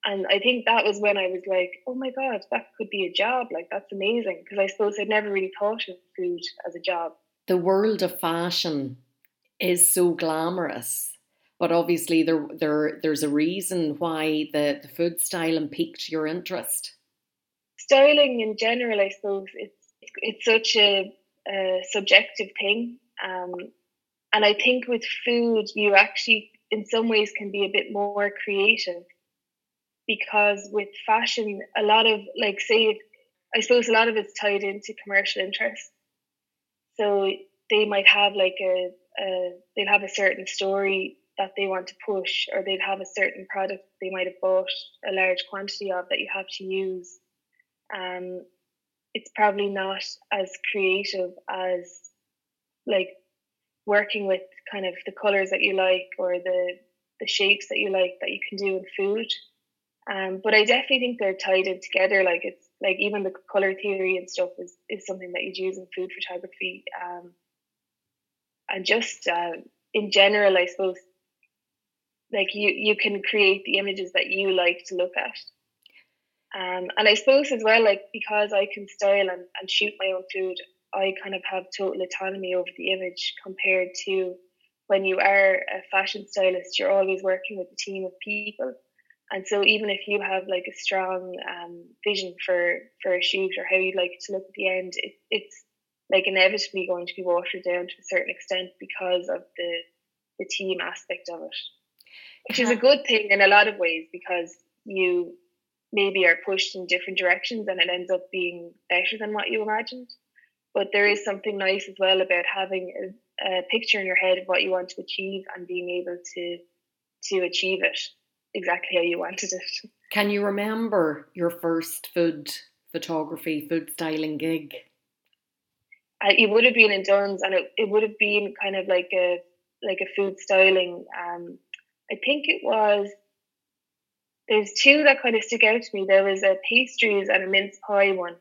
And I think that was when I was like, oh my God, that could be a job. Like, that's amazing. Because I suppose I'd never really thought of food as a job. The world of fashion is so glamorous. But obviously, there, there there's a reason why the, the food styling piqued your interest. Styling in general, I suppose, it's it's such a, a subjective thing. Um, and I think with food, you actually, in some ways, can be a bit more creative because with fashion, a lot of, like, say, I suppose a lot of it's tied into commercial interests. So they might have like a, a they'll have a certain story that they want to push, or they'd have a certain product they might have bought a large quantity of that you have to use. Um, it's probably not as creative as like working with kind of the colors that you like or the the shapes that you like that you can do in food. Um, but I definitely think they're tied in together. Like it's like even the color theory and stuff is, is something that you'd use in food photography. Um, and just uh, in general, I suppose, like you you can create the images that you like to look at. Um, and I suppose as well, like because I can style and, and shoot my own food, I kind of have total autonomy over the image compared to when you are a fashion stylist, you're always working with a team of people. And so even if you have like a strong um, vision for, for a shoot or how you'd like it to look at the end, it, it's like inevitably going to be watered down to a certain extent because of the the team aspect of it. Which is a good thing in a lot of ways because you maybe are pushed in different directions and it ends up being better than what you imagined. But there is something nice as well about having a, a picture in your head of what you want to achieve and being able to to achieve it exactly how you wanted it. Can you remember your first food photography, food styling gig? Uh, it would have been in Dunnes, and it, it would have been kind of like a like a food styling. Um, I think it was there's two that kind of stick out to me. There was a pastries and a mince pie one.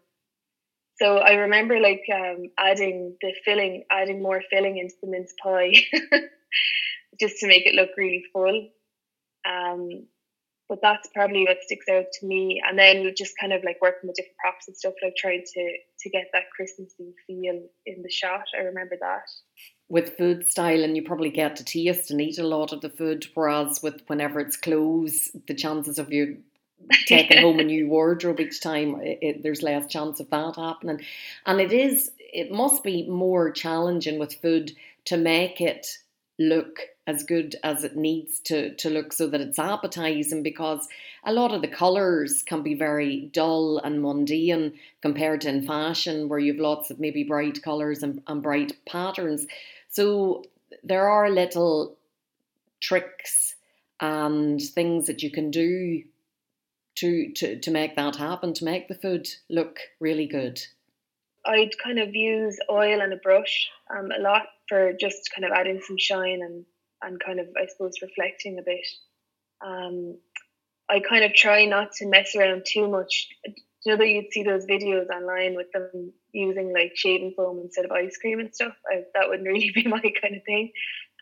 So I remember like um, adding the filling, adding more filling into the mince pie, just to make it look really full. Um, but that's probably what sticks out to me. And then just kind of like working with different props and stuff, like trying to to get that Christmassy feel in the shot. I remember that with food style and you probably get to taste and eat a lot of the food whereas with whenever it's clothes the chances of you taking home a new wardrobe each time it, it, there's less chance of that happening and it is it must be more challenging with food to make it look as good as it needs to to look so that it's appetizing because a lot of the colors can be very dull and mundane compared to in fashion where you've lots of maybe bright colors and, and bright patterns so there are little tricks and things that you can do to, to, to make that happen, to make the food look really good? I'd kind of use oil and a brush um, a lot for just kind of adding some shine and, and kind of, I suppose, reflecting a bit. Um, I kind of try not to mess around too much you know that you'd see those videos online with them using like shaving foam instead of ice cream and stuff. I, that wouldn't really be my kind of thing.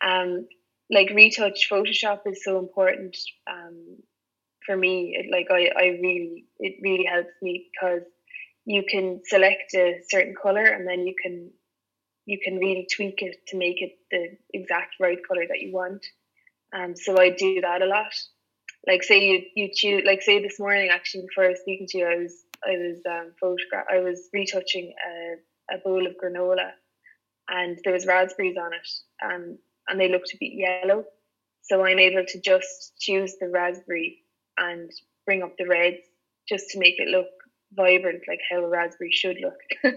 Um, like retouch Photoshop is so important um, for me. It, like I, I really, it really helps me because you can select a certain color and then you can you can really tweak it to make it the exact right color that you want. Um, so I do that a lot. Like say you you choose like say this morning actually before I was speaking to you, I was I was um, photograph. I was retouching a, a bowl of granola, and there was raspberries on it, um, and they looked a bit yellow. So I'm able to just choose the raspberry and bring up the reds just to make it look vibrant, like how a raspberry should look.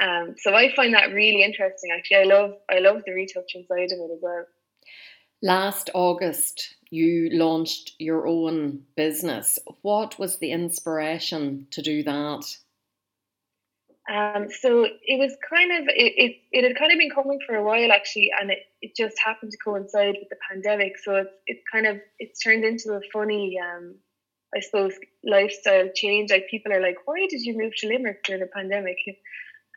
um, so I find that really interesting. Actually, I love I love the retouching side of it as well. Last August, you launched your own business. What was the inspiration to do that? Um, so it was kind of it, it, it had kind of been coming for a while actually, and it, it just happened to coincide with the pandemic. So it's it's kind of it's turned into a funny, um, I suppose, lifestyle change. Like people are like, why did you move to Limerick during the pandemic?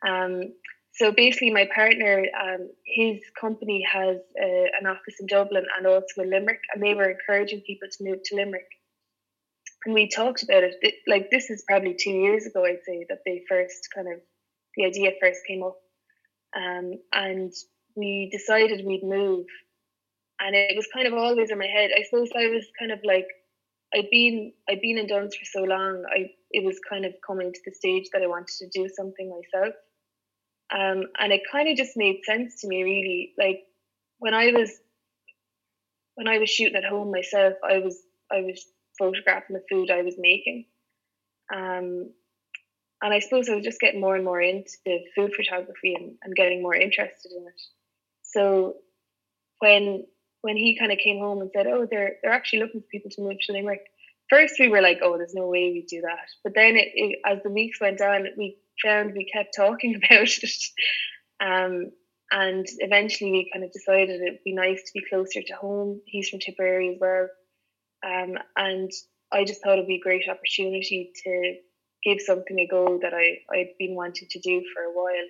Um, so basically, my partner, um, his company has uh, an office in Dublin and also in Limerick, and they were encouraging people to move to Limerick. And we talked about it. Like this is probably two years ago, I'd say that they first kind of the idea first came up, um, and we decided we'd move. And it was kind of always in my head. I suppose I was kind of like I'd been I'd been in Dunnes for so long. I it was kind of coming to the stage that I wanted to do something myself. Um, and it kind of just made sense to me, really. Like when I was when I was shooting at home myself, I was I was photographing the food I was making. Um, and I suppose I was just getting more and more into food photography and, and getting more interested in it. So when when he kind of came home and said, "Oh, they're they're actually looking for people to move to Limerick," first we were like, "Oh, there's no way we do that." But then, it, it, as the weeks went on, we found we kept talking about it. Um, and eventually we kind of decided it'd be nice to be closer to home. He's from Tipperary as well. Um, and I just thought it'd be a great opportunity to give something a go that I, I'd been wanting to do for a while.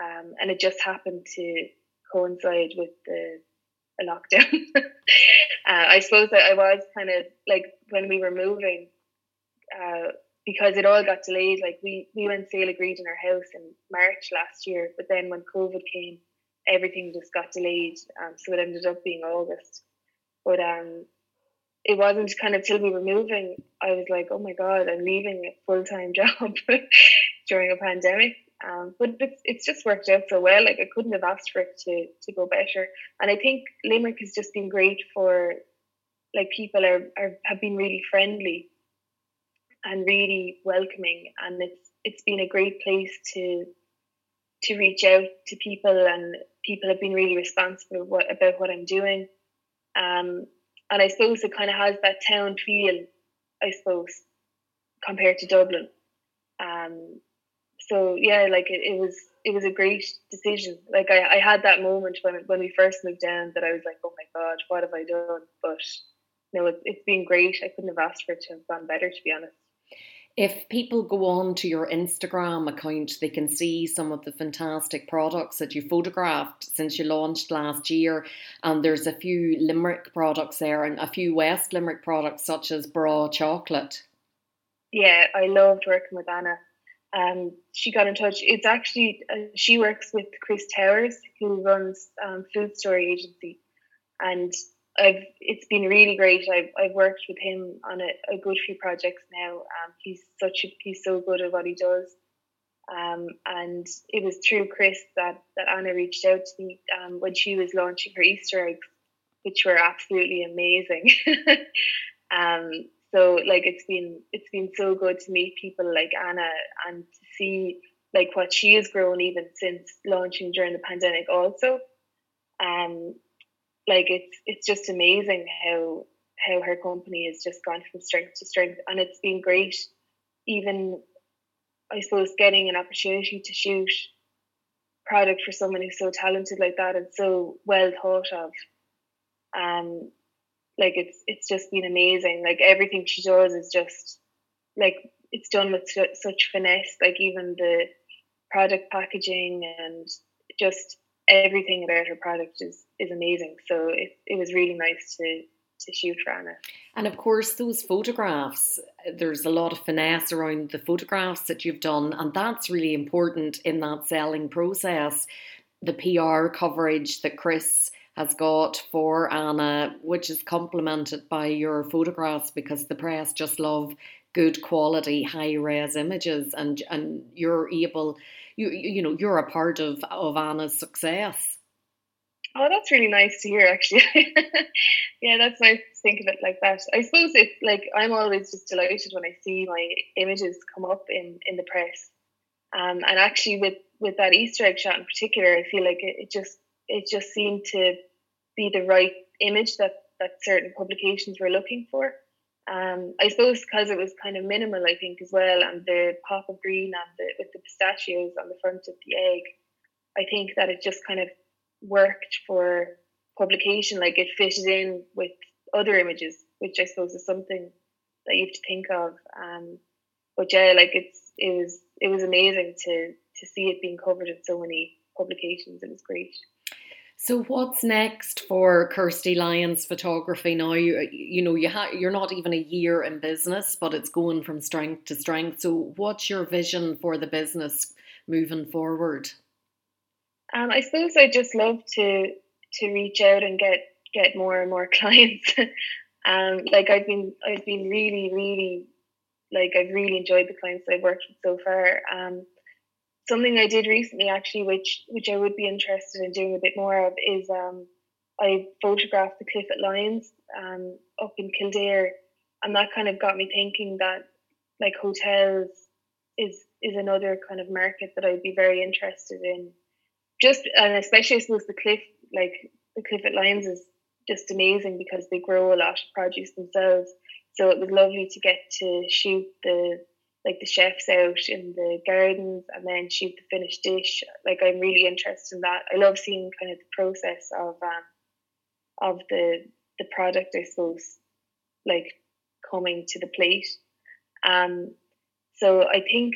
Um, and it just happened to coincide with the lockdown. uh, I suppose I was kind of like when we were moving, uh, because it all got delayed. Like we we went sale agreed in our house in March last year, but then when COVID came, everything just got delayed. Um, so it ended up being August. But um, it wasn't kind of till we were moving. I was like, oh my god, I'm leaving a full time job during a pandemic. Um, but it's, it's just worked out so well. Like I couldn't have asked for it to to go better. And I think Limerick has just been great for like people are, are have been really friendly and really welcoming. And it's it's been a great place to to reach out to people and people have been really responsive what, about what I'm doing. Um, and I suppose it kind of has that town feel I suppose compared to Dublin. Um, so yeah like it, it was it was a great decision. Like I, I had that moment when when we first moved down that I was like oh my god what have I done? But no it, it's been great. I couldn't have asked for it to have gone better to be honest if people go on to your Instagram account, they can see some of the fantastic products that you photographed since you launched last year. And there's a few Limerick products there and a few West Limerick products, such as Bra Chocolate. Yeah, I loved working with Anna. Um, she got in touch. It's actually, uh, she works with Chris Towers, who runs um, Food Story Agency. And I've it's been really great. I've I've worked with him on a, a good few projects now. Um, he's such a he's so good at what he does. Um, and it was through Chris that that Anna reached out to me um, when she was launching her Easter eggs, which were absolutely amazing. um, so like it's been it's been so good to meet people like Anna and to see like what she has grown even since launching during the pandemic also. Um, like it's it's just amazing how how her company has just gone from strength to strength. And it's been great even I suppose getting an opportunity to shoot product for someone who's so talented like that and so well thought of. Um like it's it's just been amazing. Like everything she does is just like it's done with such finesse like even the product packaging and just everything about her product is is amazing. So it, it was really nice to to shoot for Anna. And of course, those photographs, there's a lot of finesse around the photographs that you've done, and that's really important in that selling process. The PR coverage that Chris has got for Anna, which is complemented by your photographs because the press just love good quality, high res images, and and you're able you you know you're a part of of Anna's success. Oh, that's really nice to hear. Actually, yeah, that's nice to think of it like that. I suppose it's like I'm always just delighted when I see my images come up in in the press. Um, and actually, with with that Easter egg shot in particular, I feel like it, it just it just seemed to be the right image that that certain publications were looking for. Um, I suppose because it was kind of minimal, I think as well, and the pop of green and the with the pistachios on the front of the egg, I think that it just kind of worked for publication. Like it fitted in with other images, which I suppose is something that you have to think of. Um, but yeah, like it's it was it was amazing to to see it being covered in so many publications. It was great. So what's next for Kirsty Lyons photography now? You, you know, you ha- you're not even a year in business, but it's going from strength to strength. So what's your vision for the business moving forward? Um, I suppose I just love to to reach out and get get more and more clients. um, like I've been I've been really really like I've really enjoyed the clients I've worked with so far. Um, something I did recently actually, which which I would be interested in doing a bit more of, is um, I photographed the Cliff at Lyons um, up in Kildare, and that kind of got me thinking that like hotels is is another kind of market that I'd be very interested in. Just and especially I suppose the cliff like the Cliff at Lyons is just amazing because they grow a lot of produce themselves. So it was lovely to get to shoot the like the chefs out in the gardens and then shoot the finished dish. Like I'm really interested in that. I love seeing kind of the process of um of the the product, I suppose, like coming to the plate. Um so I think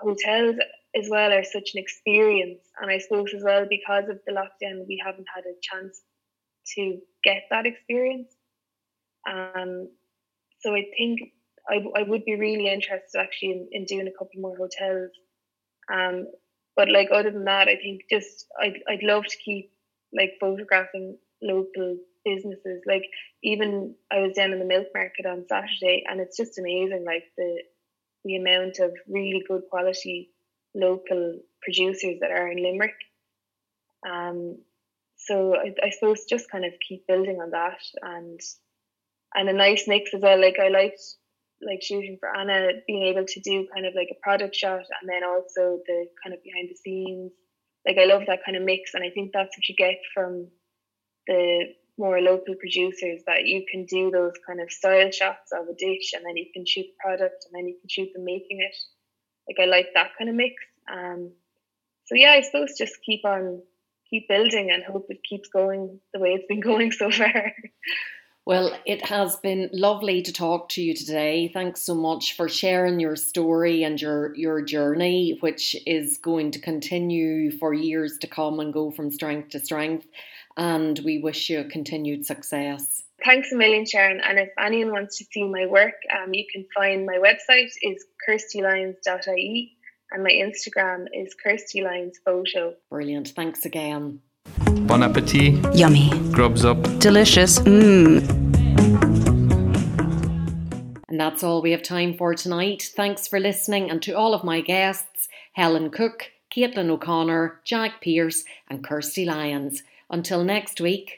hotels as well are such an experience and I suppose as well because of the lockdown we haven't had a chance to get that experience. Um so I think I, I would be really interested actually in, in doing a couple more hotels. Um, but like other than that, I think just I'd I'd love to keep like photographing local businesses. Like even I was down in the milk market on Saturday, and it's just amazing, like the the amount of really good quality local producers that are in Limerick. Um, so I, I suppose just kind of keep building on that and and a nice mix as well. Like I liked like shooting for Anna, being able to do kind of like a product shot and then also the kind of behind the scenes. Like I love that kind of mix, and I think that's what you get from the more local producers that you can do those kind of style shots of a dish, and then you can shoot the product, and then you can shoot them making it. Like I like that kind of mix. Um, so yeah, I suppose just keep on keep building and hope it keeps going the way it's been going so far. Well, it has been lovely to talk to you today. Thanks so much for sharing your story and your, your journey, which is going to continue for years to come and go from strength to strength. And we wish you continued success. Thanks a million, Sharon. And if anyone wants to see my work, um, you can find my website is kirstylyons.ie and my Instagram is kirstylyonsphoto. Brilliant. Thanks again. Bon appetit. Yummy. Grubs up. Delicious. Mmm. And that's all we have time for tonight. Thanks for listening, and to all of my guests Helen Cook, Caitlin O'Connor, Jack Pierce, and Kirsty Lyons. Until next week,